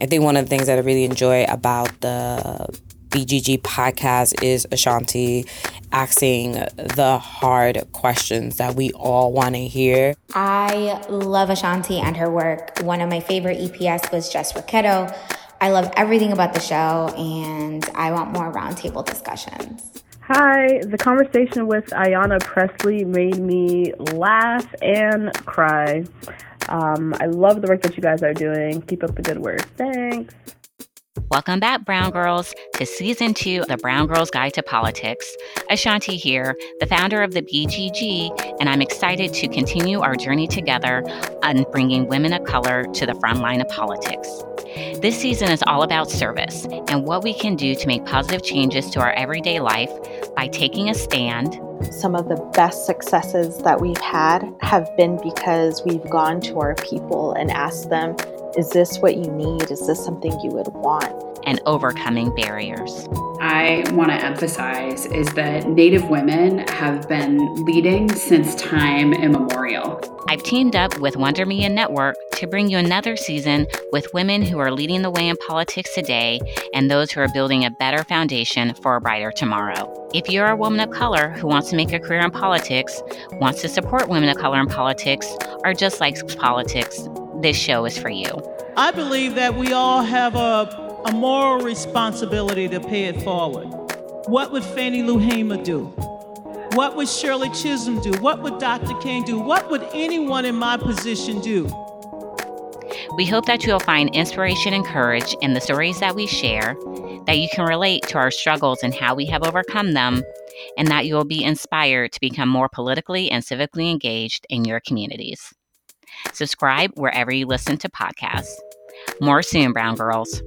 I think one of the things that I really enjoy about the BGG podcast is A'shanti asking the hard questions that we all want to hear. I love A'shanti and her work. One of my favorite EPS was Just Rocketto. I love everything about the show, and I want more roundtable discussions. Hi, the conversation with Ayanna Pressley made me laugh and cry. Um, I love the work that you guys are doing. Keep up the good work. Thanks. Welcome back, Brown Girls, to season two of the Brown Girls Guide to Politics. A'shanti here, the founder of the BGG, and I'm excited to continue our journey together on bringing women of color to the front line of politics. This season is all about service and what we can do to make positive changes to our everyday life by taking a stand. Some of the best successes that we've had have been because we've gone to our people and asked them, is this what you need? Is this something you would want? And overcoming barriers. I want to emphasize is that Native women have been leading since time immemorial. I've teamed up with Wonder Media Network to bring you another season with women who are leading the way in politics today and those who are building a better foundation for a brighter tomorrow. If you're a woman of color who wants to make a career in politics, wants to support women of color in politics, or just likes politics, this show is for you. I believe that we all have a, a moral responsibility to pay it forward. What would Fannie Lou Hamer do? What would Shirley Chisholm do? What would Dr. King do? What would anyone in my position do? We hope that you'll find inspiration and courage in the stories that we share, that you can relate to our struggles and how we have overcome them, and that you will be inspired to become more politically and civically engaged in your communities. Subscribe wherever you listen to podcasts. More soon, Brown Girls.